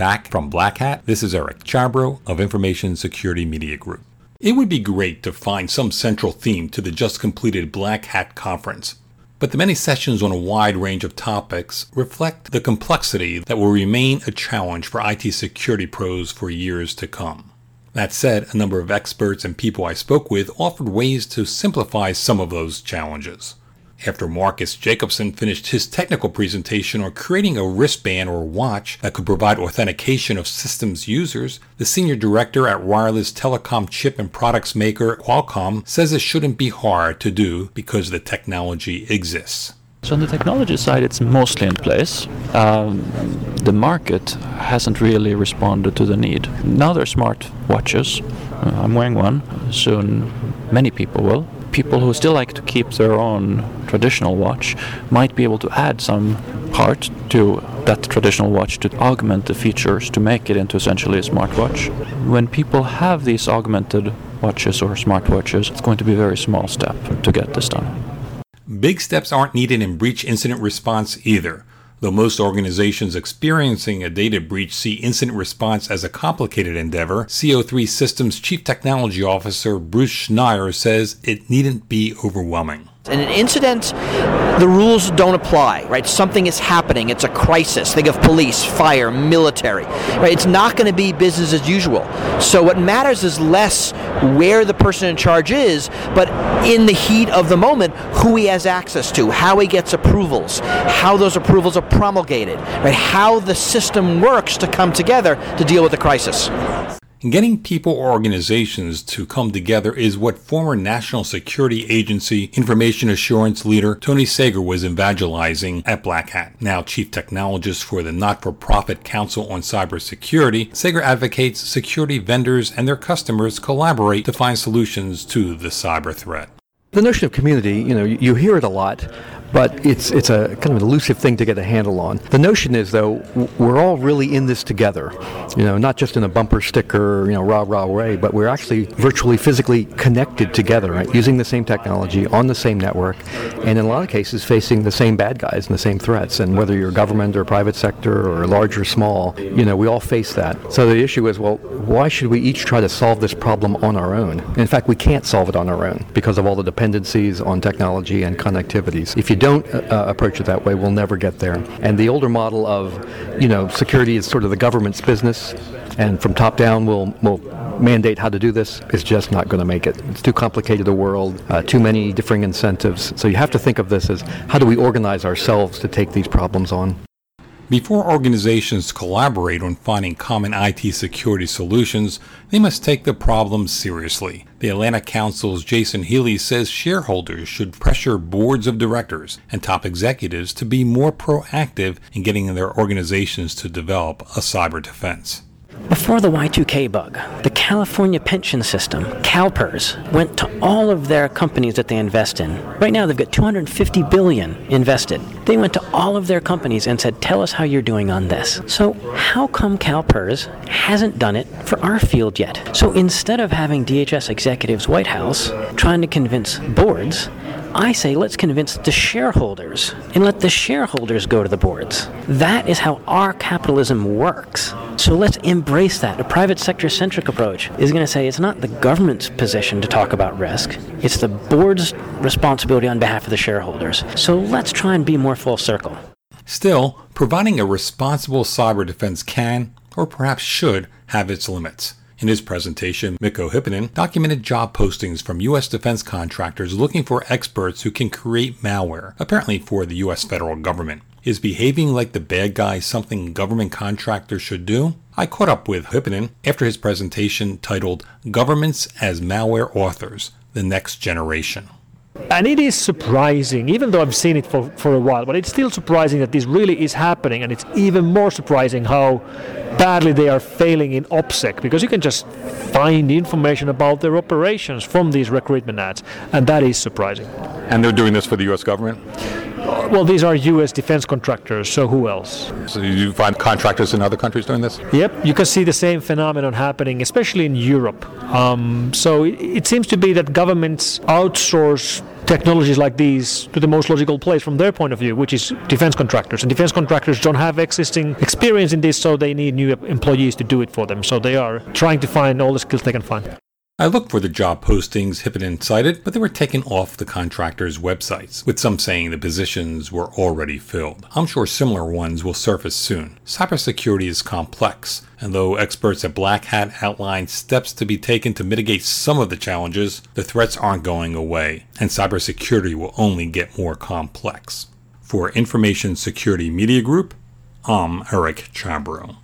Back from Black Hat, this is Eric Chabrow of Information Security Media Group. It would be great to find some central theme to the just completed Black Hat conference, but the many sessions on a wide range of topics reflect the complexity that will remain a challenge for IT security pros for years to come. That said, a number of experts and people I spoke with offered ways to simplify some of those challenges. After Markus Jakobsson finished his technical presentation on creating a wristband or watch that could provide authentication of systems users, the senior director at wireless telecom chip and products maker Qualcomm says it shouldn't be hard to do because the technology exists. So on the technology side, it's mostly in place. Um, the market hasn't really responded to the need. Now there are smart watches. Uh, I'm wearing one. Soon, many people will people who still like to keep their own traditional watch might be able to add some part to that traditional watch to augment the features to make it into essentially a smartwatch. When people have these augmented watches or smartwatches, it's going to be a very small step to get this done. Big steps aren't needed in breach incident response either. Though most organizations experiencing a data breach see incident response as a complicated endeavor, CO3 Systems Chief Technology Officer Bruce Schneier says it needn't be overwhelming. In an incident, the rules don't apply, right? Something is happening. It's a crisis. Think of police, fire, military, right? It's not going to be business as usual. So what matters is less where the person in charge is, but in the heat of the moment, who he has access to, how he gets approvals, how those approvals are promulgated, right? How the system works to come together to deal with the crisis. Getting people or organizations to come together is what former National Security Agency Information Assurance leader Tony Sager was evangelizing at Black Hat. Now chief technologist for the not-for-profit Council on Cybersecurity, Sager advocates security vendors and their customers collaborate to find solutions to the cyber threat. The notion of community, you know, you hear it a lot, but it's it's a kind of an elusive thing to get a handle on. The notion is though we're all really in this together, you know, not just in a bumper sticker, you know, rah rah way, but we're actually virtually physically connected together, right? Using the same technology on the same network, and in a lot of cases facing the same bad guys and the same threats. And whether you're government or private sector or large or small, you know, we all face that. So the issue is, well, why should we each try to solve this problem on our own? In fact, we can't solve it on our own because of all the dependencies on technology and connectivities. If you don't uh, approach it that way, we'll never get there. And the older model of, you know, security is sort of the government's business, and from top down we'll, we'll mandate how to do this is just not going to make it. It's too complicated a world, uh, too many differing incentives. So you have to think of this as how do we organize ourselves to take these problems on? Before organizations collaborate on finding common IT security solutions, they must take the problem seriously. The Atlantic Council's Jason Healey says shareholders should pressure boards of directors and top executives to be more proactive in getting their organizations to develop a cyber defense. Before the Y2K bug, the California pension system, CalPERS, went to all of their companies that they invest in. Right now they've got 250 billion invested. They went to all of their companies and said, "Tell us how you're doing on this." So, how come CalPERS hasn't done it for our field yet? So, instead of having DHS executives White House trying to convince boards, I say let's convince the shareholders and let the shareholders go to the boards. That is how our capitalism works. So let's embrace that. A private sector centric approach is going to say it's not the government's position to talk about risk, it's the board's responsibility on behalf of the shareholders. So let's try and be more full circle. Still, providing a responsible cyber defense can, or perhaps should, have its limits. In his presentation, Mikko Hypponen documented job postings from U.S. defense contractors looking for experts who can create malware, apparently for the U.S. federal government. Is behaving like the bad guy something government contractors should do? I caught up with Hypponen after his presentation titled Governments as Malware Authors The Next Generation. And it is surprising, even though I've seen it for, for a while, but it's still surprising that this really is happening. And it's even more surprising how badly they are failing in OPSEC because you can just find information about their operations from these recruitment ads, and that is surprising. And they're doing this for the U.S. government? Well, these are U.S. defense contractors, so who else? So you find contractors in other countries doing this? Yep, you can see the same phenomenon happening, especially in Europe. Um, so it, it seems to be that governments outsource technologies like these to the most logical place from their point of view, which is defense contractors. And defense contractors don't have existing experience in this, so they need new employees to do it for them. So they are trying to find all the skills they can find. I looked for the job postings Hypponen cited, but they were taken off the contractors' websites, with some saying the positions were already filled. I'm sure similar ones will surface soon. Cybersecurity is complex, and though experts at Black Hat outlined steps to be taken to mitigate some of the challenges, the threats aren't going away, and cybersecurity will only get more complex. For Information Security Media Group, I'm Eric Chabrow.